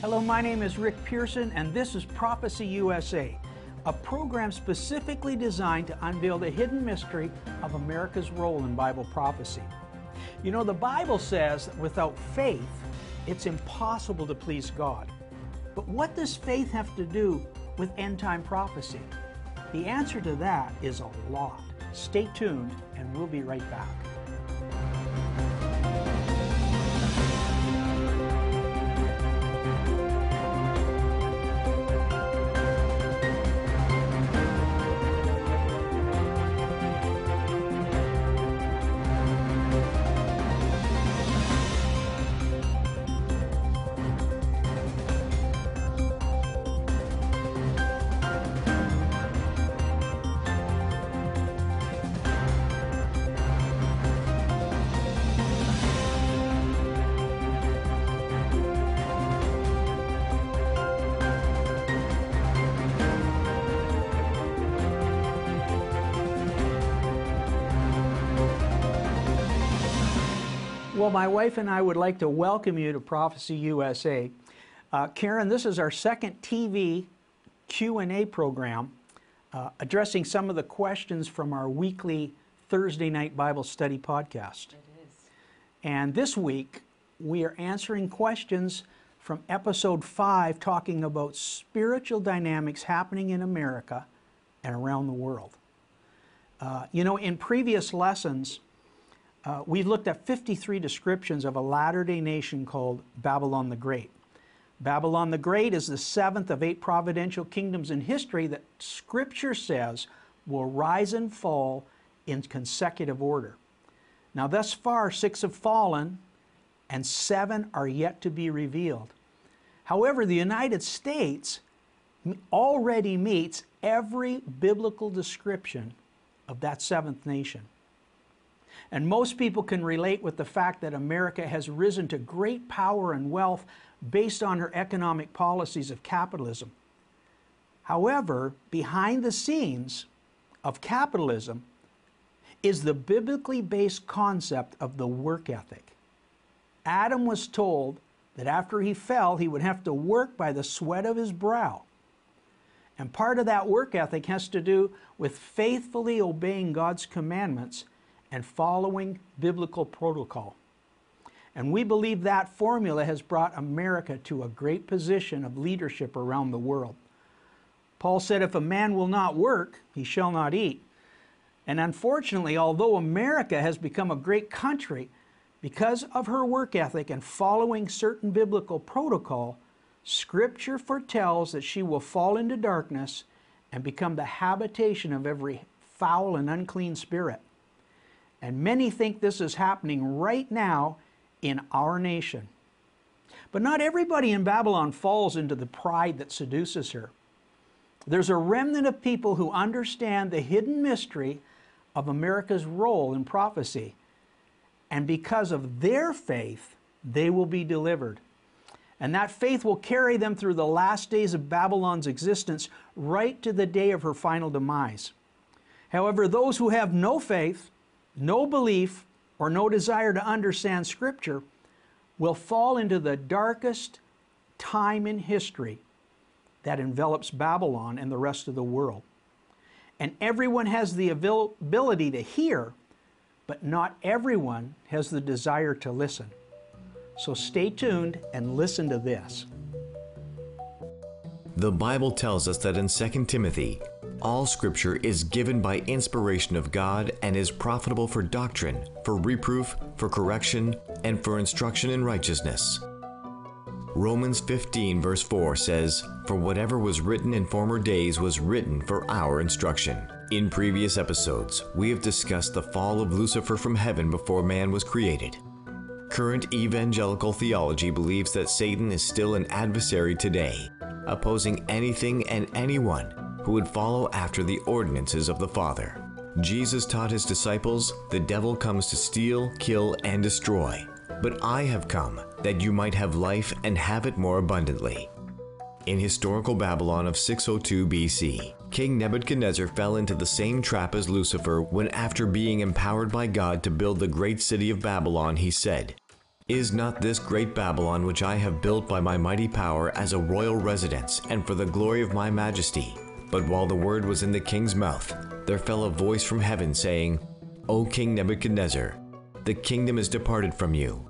Hello, my name is Rick Pearson, and this is Prophecy USA, a program specifically designed to unveil the hidden mystery of America's role in Bible prophecy. You know, the Bible says that without faith, it's impossible to please God. But what does faith have to do with end time prophecy? The answer to that is a lot. Stay tuned, and we'll be right back. Well, my wife and I would like to welcome you to Prophecy USA. Uh, Karen, this is our second TV Q&A program uh, addressing some of the questions from our weekly Thursday night Bible study podcast. It is. And this week, we are answering questions from episode 5 talking about spiritual dynamics happening in America and around the world. Uh, you know, in previous lessons, uh, we've looked at 53 descriptions of a latter day nation called Babylon the Great. Babylon the Great is the seventh of eight providential kingdoms in history that Scripture says will rise and fall in consecutive order. Now, thus far, six have fallen and seven are yet to be revealed. However, the United States already meets every biblical description of that seventh nation. And most people can relate with the fact that America has risen to great power and wealth based on her economic policies of capitalism. However, behind the scenes of capitalism is the biblically based concept of the work ethic. Adam was told that after he fell, he would have to work by the sweat of his brow. And part of that work ethic has to do with faithfully obeying God's commandments and following biblical protocol. And we believe that formula has brought America to a great position of leadership around the world. Paul said, If a man will not work, he shall not eat. And unfortunately, although America has become a great country because of her work ethic and following certain biblical protocol, Scripture foretells that she will fall into darkness and become the habitation of every foul and unclean spirit. And many think this is happening right now in our nation. But not everybody in Babylon falls into the pride that seduces her. There's a remnant of people who understand the hidden mystery of America's role in prophecy. And because of their faith, they will be delivered. And that faith will carry them through the last days of Babylon's existence right to the day of her final demise. However, those who have no faith, no belief or no desire to understand Scripture will fall into the darkest time in history that envelops Babylon and the rest of the world. And everyone has the ability to hear, but not everyone has the desire to listen. So stay tuned and listen to this. The Bible tells us that in 2 Timothy, all scripture is given by inspiration of God and is profitable for doctrine, for reproof, for correction, and for instruction in righteousness. Romans 15, verse 4 says, For whatever was written in former days was written for our instruction. In previous episodes, we have discussed the fall of Lucifer from heaven before man was created. Current evangelical theology believes that Satan is still an adversary today opposing anything and anyone who would follow after the ordinances of the Father. Jesus taught his disciples, The devil comes to steal, kill, and destroy. But I have come that you might have life and have it more abundantly. In historical Babylon of 602 BC, King Nebuchadnezzar fell into the same trap as Lucifer when, after being empowered by God to build the great city of Babylon, he said, Is not this great Babylon which I have built by my mighty power as a royal residence and for the glory of my majesty? But while the word was in the king's mouth, there fell a voice from heaven saying, O King Nebuchadnezzar, the kingdom is departed from you.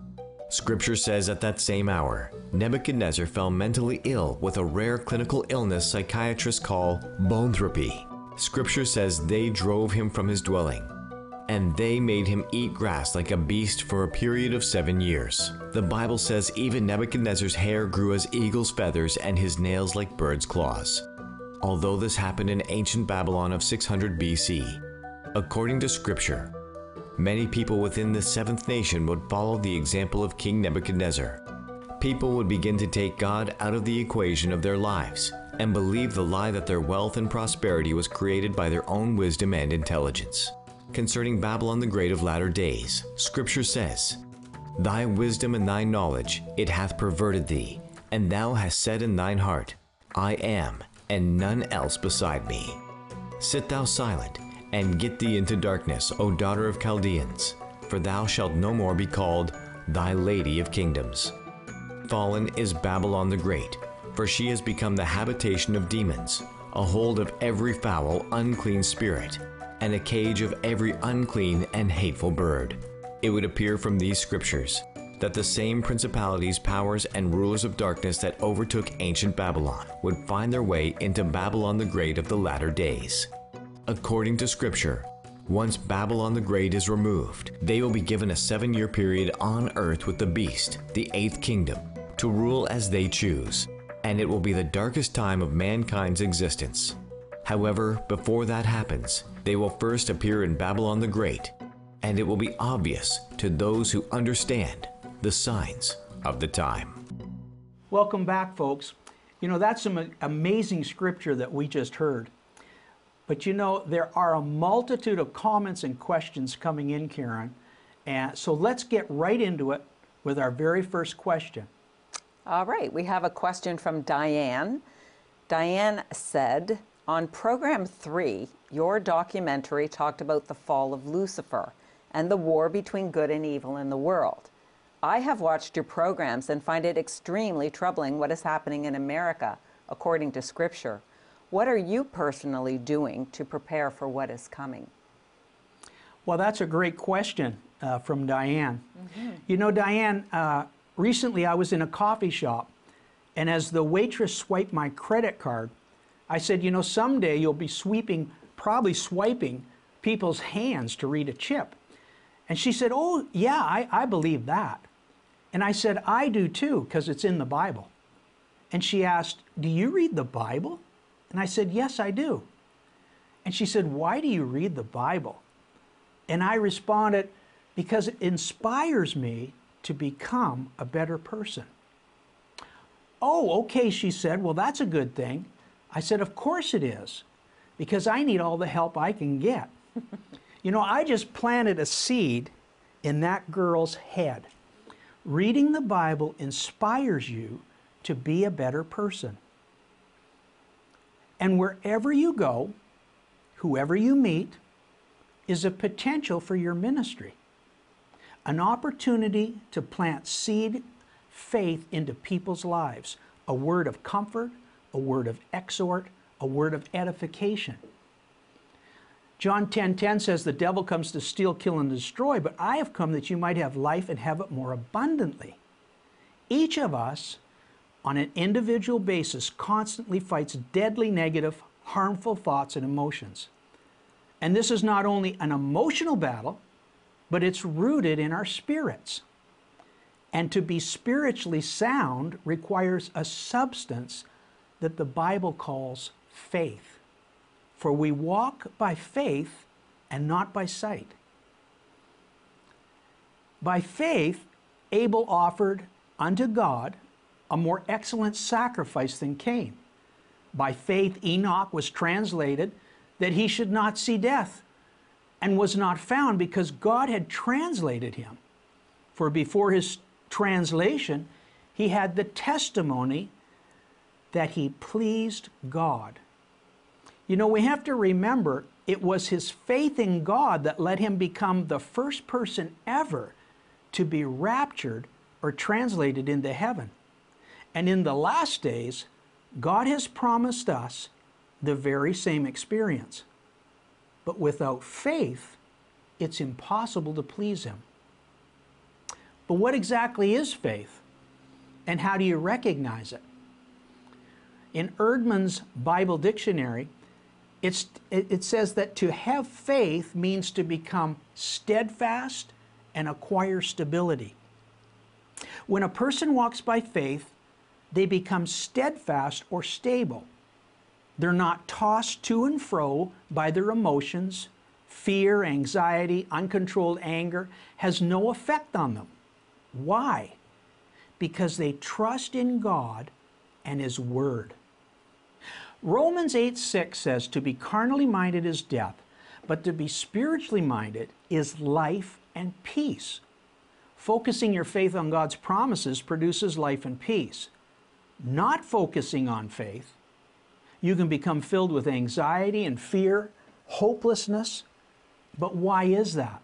Scripture says at that same hour, Nebuchadnezzar fell mentally ill with a rare clinical illness psychiatrists call boanthropy. Scripture says they drove him from his dwelling, and they made him eat grass like a beast for a period of seven years. The Bible says even Nebuchadnezzar's hair grew as eagle's feathers and his nails like bird's claws. Although this happened in ancient Babylon of 600 BC, according to Scripture, many people within the seventh nation would follow the example of King Nebuchadnezzar. People would begin to take God out of the equation of their lives and believe the lie that their wealth and prosperity was created by their own wisdom and intelligence. Concerning Babylon the Great of latter days, Scripture says, Thy wisdom and thy knowledge it hath perverted thee, and thou hast said in thine heart, I am, and none else beside me. Sit thou silent, and get thee into darkness, O daughter of Chaldeans, for thou shalt no more be called thy lady of kingdoms. Fallen is Babylon the Great, for she has become the habitation of demons, a hold of every foul, unclean spirit, and a cage of every unclean and hateful bird. It would appear from these scriptures that the same principalities, powers, and rulers of darkness that overtook ancient Babylon would find their way into Babylon the Great of the latter days. According to Scripture, once Babylon the Great is removed, they will be given a seven year period on earth with the beast, the eighth kingdom, to rule as they choose, and it will be the darkest time of mankind's existence. However, before that happens, they will first appear in Babylon the Great, and it will be obvious to those who understand the signs of the time. Welcome back, folks. You know, that's some amazing scripture that we just heard. But you know, there are a multitude of comments and questions coming in, Karen. And so let's get right into it with our very first question. All right, we have a question from Diane. Diane said, On program three, your documentary talked about the fall of Lucifer and the war between good and evil in the world. I have watched your programs and find it extremely troubling what is happening in America, according to Scripture. What are you personally doing to prepare for what is coming? Well, that's a great question uh, from Diane. Mm-hmm. You know, Diane, uh, recently I was in a coffee shop, and as the waitress swiped my credit card, I said, You know, someday you'll be sweeping, probably swiping people's hands to read a chip. And she said, Oh, yeah, I, I believe that. And I said, I do too, because it's in the Bible. And she asked, Do you read the Bible? And I said, Yes, I do. And she said, Why do you read the Bible? And I responded, Because it inspires me to become a better person. Oh, okay, she said, Well, that's a good thing. I said, Of course it is, because I need all the help I can get. you know, I just planted a seed in that girl's head. Reading the Bible inspires you to be a better person. And wherever you go, whoever you meet, is a potential for your ministry. An opportunity to plant seed faith into people's lives. A word of comfort, a word of exhort, a word of edification. John 10:10 10, 10 says the devil comes to steal, kill and destroy, but I have come that you might have life and have it more abundantly. Each of us on an individual basis constantly fights deadly negative, harmful thoughts and emotions. And this is not only an emotional battle, but it's rooted in our spirits. And to be spiritually sound requires a substance that the Bible calls faith. For we walk by faith and not by sight. By faith, Abel offered unto God a more excellent sacrifice than Cain. By faith, Enoch was translated that he should not see death and was not found because God had translated him. For before his translation, he had the testimony that he pleased God. You know, we have to remember it was his faith in God that let him become the first person ever to be raptured or translated into heaven. And in the last days, God has promised us the very same experience. But without faith, it's impossible to please Him. But what exactly is faith? And how do you recognize it? In Eerdmans Bible Dictionary, it's, it says that to have faith means to become steadfast and acquire stability. When a person walks by faith, they become steadfast or stable. They're not tossed to and fro by their emotions. Fear, anxiety, uncontrolled anger has no effect on them. Why? Because they trust in God and His Word. Romans 8 6 says, To be carnally minded is death, but to be spiritually minded is life and peace. Focusing your faith on God's promises produces life and peace. Not focusing on faith, you can become filled with anxiety and fear, hopelessness. But why is that?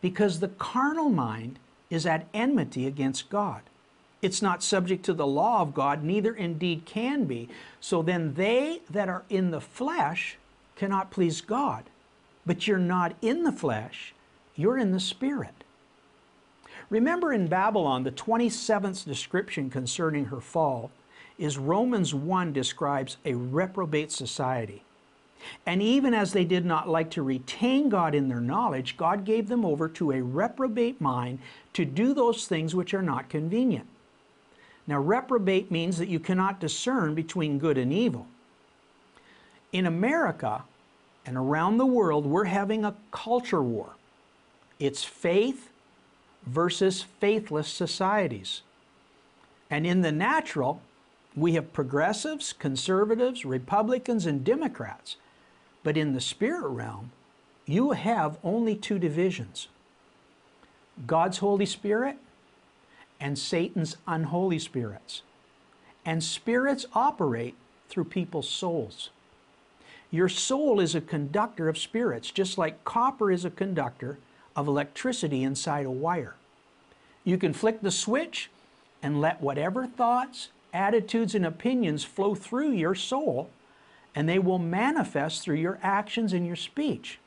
Because the carnal mind is at enmity against God. It's not subject to the law of God, neither indeed can be. So then they that are in the flesh cannot please God. But you're not in the flesh, you're in the spirit. Remember in Babylon, the 27th description concerning her fall is Romans 1 describes a reprobate society. And even as they did not like to retain God in their knowledge, God gave them over to a reprobate mind to do those things which are not convenient. Now, reprobate means that you cannot discern between good and evil. In America and around the world, we're having a culture war. It's faith versus faithless societies. And in the natural, we have progressives, conservatives, Republicans, and Democrats. But in the spirit realm, you have only two divisions God's Holy Spirit and Satan's unholy spirits. And spirits operate through people's souls. Your soul is a conductor of spirits, just like copper is a conductor of electricity inside a wire. You can flick the switch and let whatever thoughts, attitudes, and opinions flow through your soul, and they will manifest through your actions and your speech.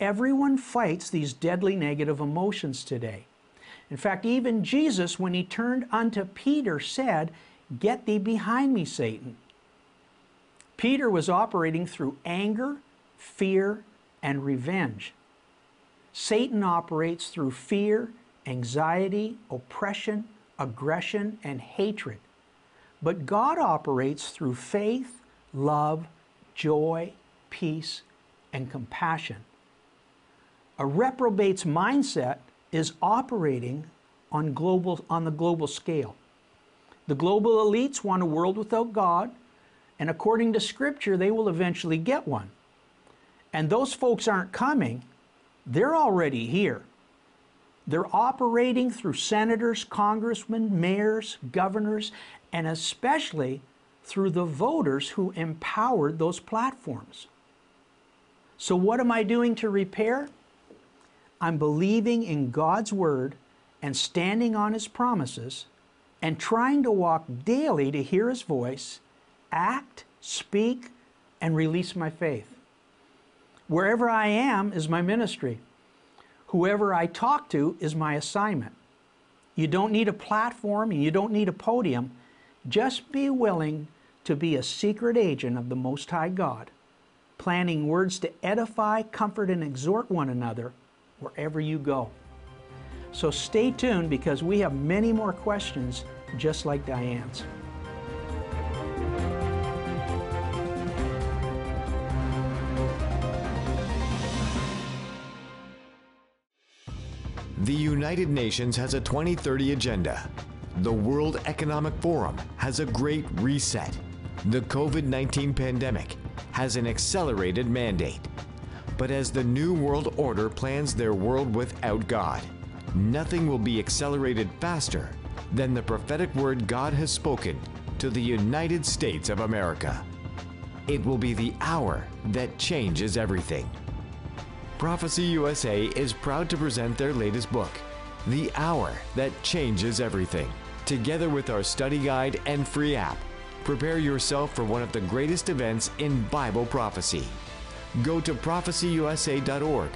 Everyone fights these deadly negative emotions today. In fact, even Jesus, when he turned unto Peter, said, Get thee behind me, Satan. Peter was operating through anger, fear, and revenge. Satan operates through fear, anxiety, oppression, aggression, and hatred. But God operates through faith, love, joy, peace, and compassion. A reprobate's mindset is operating on, global, on the global scale. The global elites want a world without God, and according to Scripture, they will eventually get one. And those folks aren't coming, they're already here. They're operating through senators, congressmen, mayors, governors, and especially through the voters who empowered those platforms. So, what am I doing to repair? I'm believing in God's Word and standing on His promises and trying to walk daily to hear His voice, act, speak, and release my faith. Wherever I am is my ministry. Whoever I talk to is my assignment. You don't need a platform and you don't need a podium. Just be willing to be a secret agent of the Most High God, planning words to edify, comfort, and exhort one another wherever you go. So stay tuned because we have many more questions just like Diane's. The United Nations has a 2030 agenda. The World Economic Forum has a great reset. The COVID 19 pandemic has an accelerated mandate. But as the New World Order plans their world without God, nothing will be accelerated faster than the prophetic word God has spoken to the United States of America. It will be the hour that changes everything. Prophecy USA is proud to present their latest book, The Hour That Changes Everything. Together with our study guide and free app, prepare yourself for one of the greatest events in Bible prophecy. Go to prophecyusa.org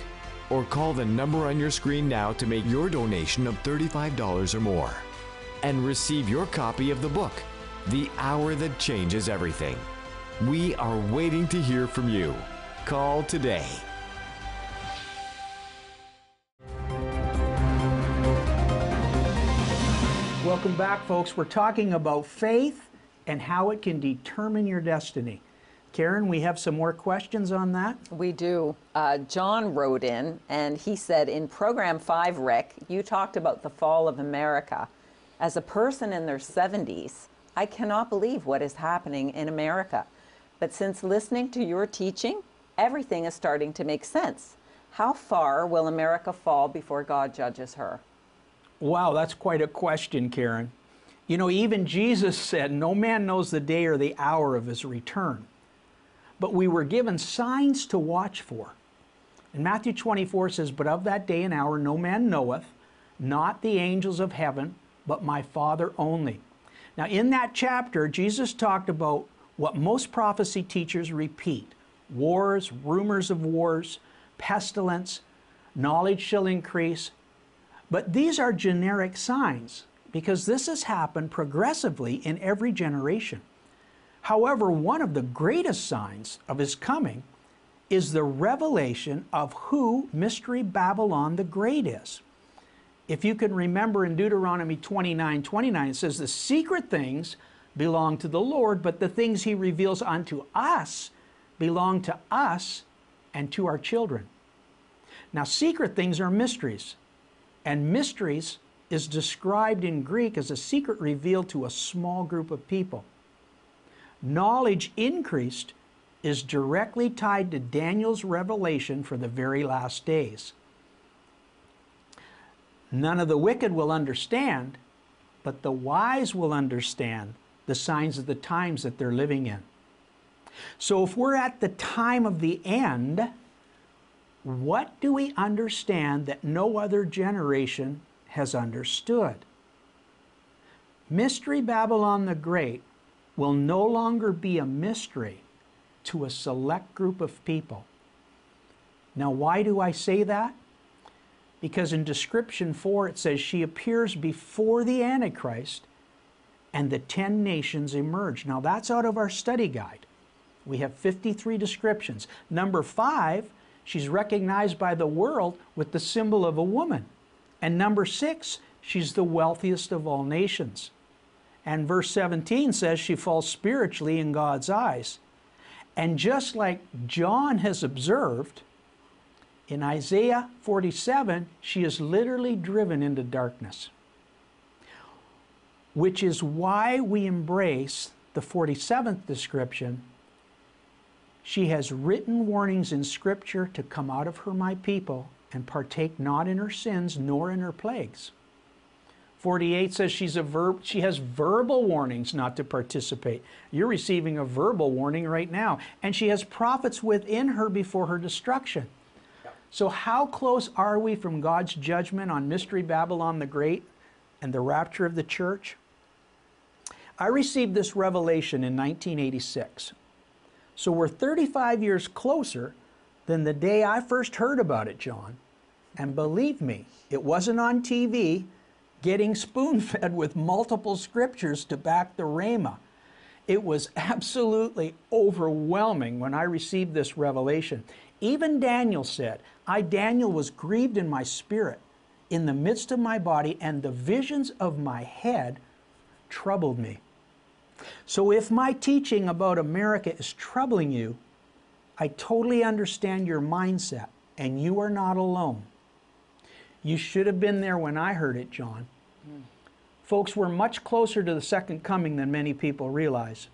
or call the number on your screen now to make your donation of $35 or more and receive your copy of the book, The Hour That Changes Everything. We are waiting to hear from you. Call today. Welcome back, folks. We're talking about faith and how it can determine your destiny. Karen, we have some more questions on that. We do. Uh, John wrote in and he said, In program five, Rick, you talked about the fall of America. As a person in their 70s, I cannot believe what is happening in America. But since listening to your teaching, everything is starting to make sense. How far will America fall before God judges her? Wow, that's quite a question, Karen. You know, even Jesus said, No man knows the day or the hour of his return. But we were given signs to watch for. And Matthew 24 says, But of that day and hour no man knoweth, not the angels of heaven, but my Father only. Now, in that chapter, Jesus talked about what most prophecy teachers repeat wars, rumors of wars, pestilence, knowledge shall increase, but these are generic signs because this has happened progressively in every generation. However, one of the greatest signs of his coming is the revelation of who Mystery Babylon the Great is. If you can remember in Deuteronomy 29 29, it says, The secret things belong to the Lord, but the things he reveals unto us belong to us and to our children. Now, secret things are mysteries. And mysteries is described in Greek as a secret revealed to a small group of people. Knowledge increased is directly tied to Daniel's revelation for the very last days. None of the wicked will understand, but the wise will understand the signs of the times that they're living in. So if we're at the time of the end, what do we understand that no other generation has understood? Mystery Babylon the Great will no longer be a mystery to a select group of people. Now, why do I say that? Because in description 4 it says she appears before the Antichrist and the 10 nations emerge. Now, that's out of our study guide. We have 53 descriptions. Number 5, she's recognized by the world with the symbol of a woman. And number 6, she's the wealthiest of all nations. And verse 17 says she falls spiritually in God's eyes. And just like John has observed, in Isaiah 47, she is literally driven into darkness, which is why we embrace the 47th description. She has written warnings in Scripture to come out of her, my people, and partake not in her sins nor in her plagues. 48 says she's a verb, she has verbal warnings not to participate. You're receiving a verbal warning right now. And she has prophets within her before her destruction. So, how close are we from God's judgment on Mystery Babylon the Great and the rapture of the church? I received this revelation in 1986. So, we're 35 years closer than the day I first heard about it, John. And believe me, it wasn't on TV getting spoon fed with multiple scriptures to back the Rhema. It was absolutely overwhelming when I received this revelation. Even Daniel said, I, Daniel, was grieved in my spirit in the midst of my body, and the visions of my head troubled me. So, if my teaching about America is troubling you, I totally understand your mindset, and you are not alone. You should have been there when I heard it, John. Mm. Folks, we're much closer to the second coming than many people realize.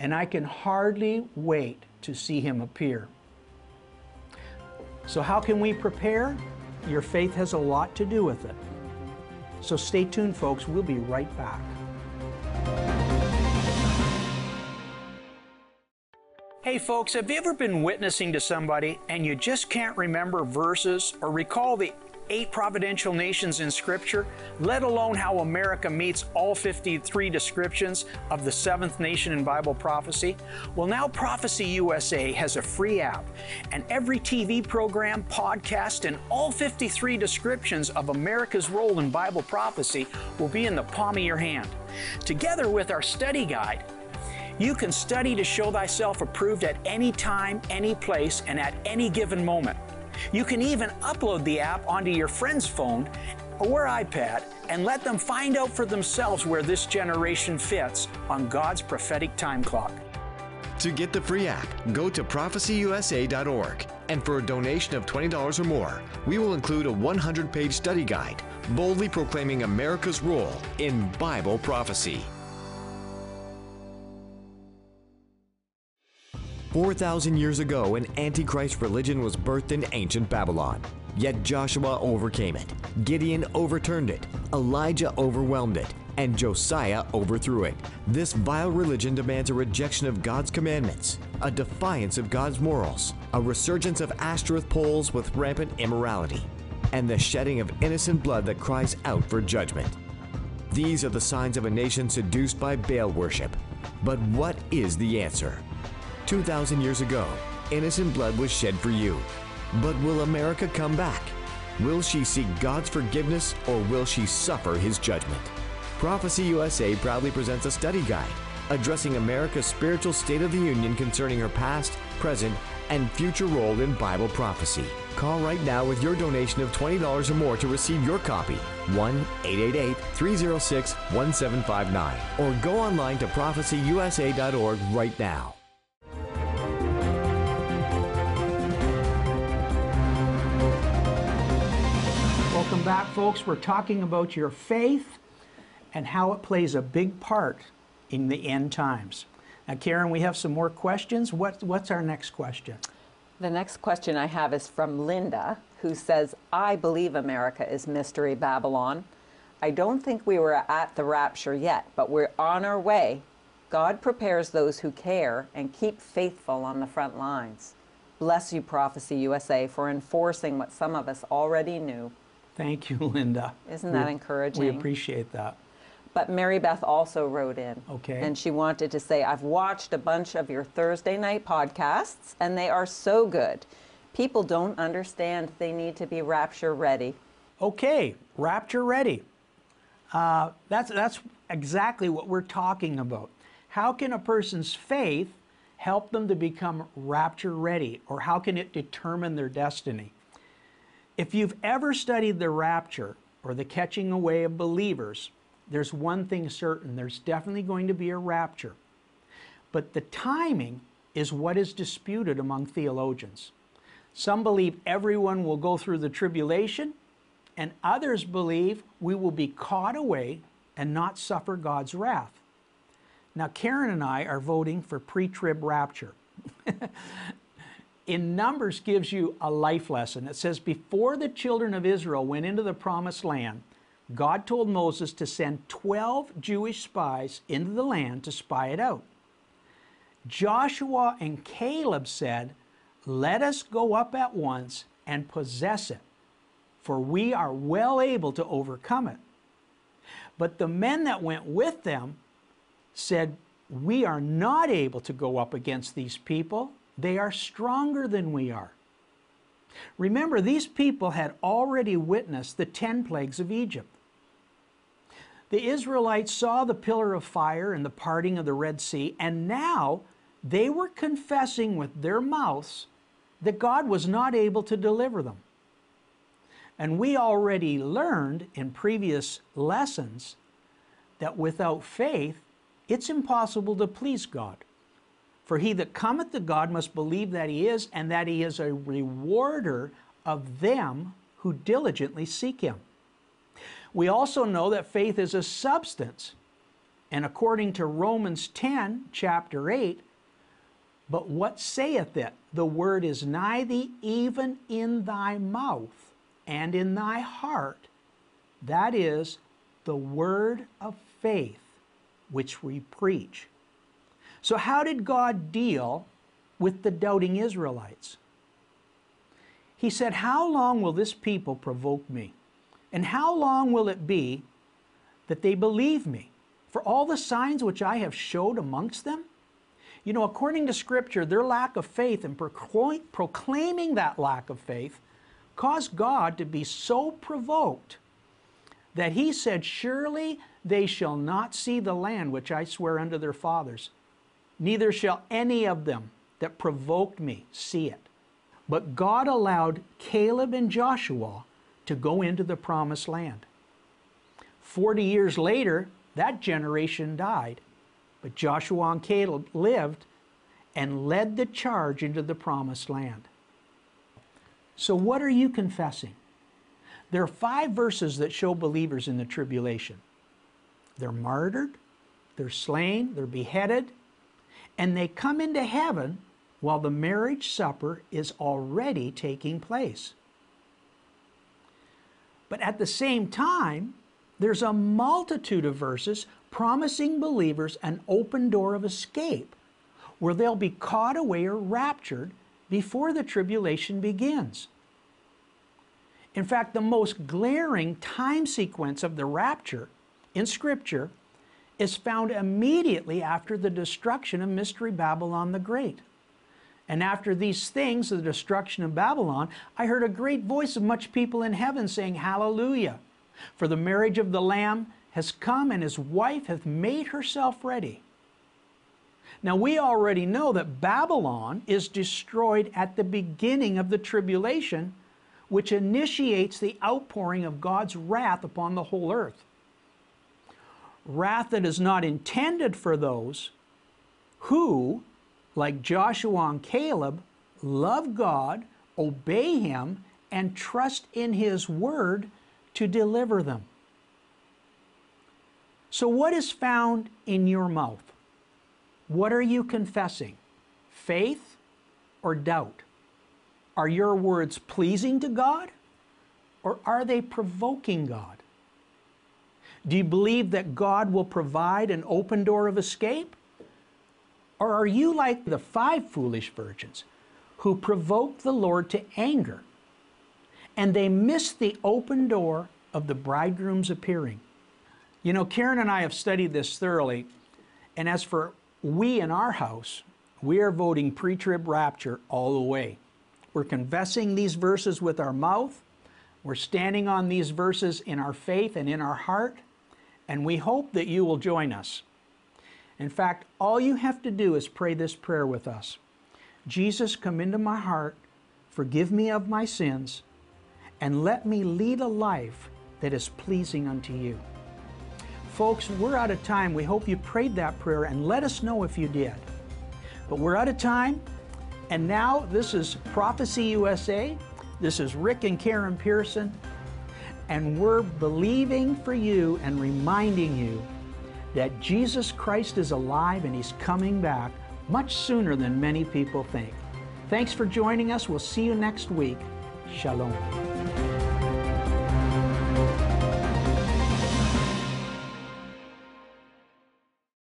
And I can hardly wait to see him appear. So, how can we prepare? Your faith has a lot to do with it. So, stay tuned, folks. We'll be right back. Hey folks, have you ever been witnessing to somebody and you just can't remember verses or recall the eight providential nations in Scripture, let alone how America meets all 53 descriptions of the seventh nation in Bible prophecy? Well, now Prophecy USA has a free app, and every TV program, podcast, and all 53 descriptions of America's role in Bible prophecy will be in the palm of your hand. Together with our study guide, you can study to show thyself approved at any time, any place, and at any given moment. You can even upload the app onto your friend's phone or iPad and let them find out for themselves where this generation fits on God's prophetic time clock. To get the free app, go to prophecyusa.org. And for a donation of $20 or more, we will include a 100 page study guide boldly proclaiming America's role in Bible prophecy. 4,000 years ago, an Antichrist religion was birthed in ancient Babylon. Yet Joshua overcame it, Gideon overturned it, Elijah overwhelmed it, and Josiah overthrew it. This vile religion demands a rejection of God's commandments, a defiance of God's morals, a resurgence of Ashtoreth poles with rampant immorality, and the shedding of innocent blood that cries out for judgment. These are the signs of a nation seduced by Baal worship. But what is the answer? 2,000 years ago, innocent blood was shed for you. But will America come back? Will she seek God's forgiveness or will she suffer his judgment? Prophecy USA proudly presents a study guide addressing America's spiritual state of the union concerning her past, present, and future role in Bible prophecy. Call right now with your donation of $20 or more to receive your copy. 1 888 306 1759. Or go online to prophecyusa.org right now. Back, folks. We're talking about your faith and how it plays a big part in the end times. Now, Karen, we have some more questions. What, what's our next question? The next question I have is from Linda, who says, I believe America is Mystery Babylon. I don't think we were at the rapture yet, but we're on our way. God prepares those who care and keep faithful on the front lines. Bless you, Prophecy USA, for enforcing what some of us already knew. Thank you, Linda. Isn't that We- encouraging? We appreciate that. But Mary Beth also wrote in. Okay. And she wanted to say, I've watched a bunch of your Thursday night podcasts, and they are so good. People don't understand they need to be rapture ready. Okay, rapture ready. Uh, that's, that's exactly what we're talking about. How can a person's faith help them to become rapture ready, or how can it determine their destiny? If you've ever studied the rapture or the catching away of believers, there's one thing certain there's definitely going to be a rapture. But the timing is what is disputed among theologians. Some believe everyone will go through the tribulation, and others believe we will be caught away and not suffer God's wrath. Now, Karen and I are voting for pre trib rapture. in Numbers gives you a life lesson. It says, Before the children of Israel went into the promised land, God told Moses to send 12 Jewish spies into the land to spy it out. Joshua and Caleb said, Let us go up at once and possess it, for we are well able to overcome it. But the men that went with them said, We are not able to go up against these people. They are stronger than we are. Remember, these people had already witnessed the 10 plagues of Egypt. The Israelites saw the pillar of fire and the parting of the Red Sea, and now they were confessing with their mouths that God was not able to deliver them. And we already learned in previous lessons that without faith, it's impossible to please God. For he that cometh to God must believe that he is, and that he is a rewarder of them who diligently seek him. We also know that faith is a substance. And according to Romans 10, chapter 8, but what saith it? The word is nigh thee, even in thy mouth and in thy heart. That is the word of faith which we preach. So, how did God deal with the doubting Israelites? He said, How long will this people provoke me? And how long will it be that they believe me? For all the signs which I have showed amongst them? You know, according to Scripture, their lack of faith and proclaiming that lack of faith caused God to be so provoked that he said, Surely they shall not see the land which I swear unto their fathers, neither shall any of them that provoked me see it. But God allowed Caleb and Joshua to go into the promised land. Forty years later, that generation died, but Joshua and Caleb lived and led the charge into the promised land. So, what are you confessing? There are five verses that show believers in the tribulation. They're martyred, they're slain, they're beheaded, and they come into heaven while the marriage supper is already taking place. But at the same time, there's a multitude of verses promising believers an open door of escape where they'll be caught away or raptured before the tribulation begins. In fact, the most glaring time sequence of the rapture in Scripture is found immediately after the destruction of Mystery Babylon the Great. And after these things, the destruction of Babylon, I heard a great voice of much people in heaven saying, Hallelujah! For the marriage of the Lamb has come, and his wife hath made herself ready. Now, we already know that Babylon is destroyed at the beginning of the tribulation which initiates the outpouring of God's wrath upon the whole earth. Wrath that is not intended for those who, like Joshua and Caleb, love God, obey Him, and trust in His Word to deliver them. So, what is found in your mouth? What are you confessing? Faith or doubt? Are your words pleasing to God or are they provoking God? Do you believe that God will provide an open door of escape? Or are you like the five foolish virgins who provoked the Lord to anger and they missed the open door of the bridegroom's appearing? You know, Karen and I have studied this thoroughly, and as for we in our house, we are voting pre trib rapture all the way. We're confessing these verses with our mouth. We're standing on these verses in our faith and in our heart. And we hope that you will join us. In fact, all you have to do is pray this prayer with us Jesus, come into my heart, forgive me of my sins, and let me lead a life that is pleasing unto you. Folks, we're out of time. We hope you prayed that prayer and let us know if you did. But we're out of time. And now this is Prophecy USA. This is Rick and Karen Pearson. And we're believing for you and reminding you that Jesus Christ is alive and He's coming back much sooner than many people think. Thanks for joining us. We'll see you next week. Shalom.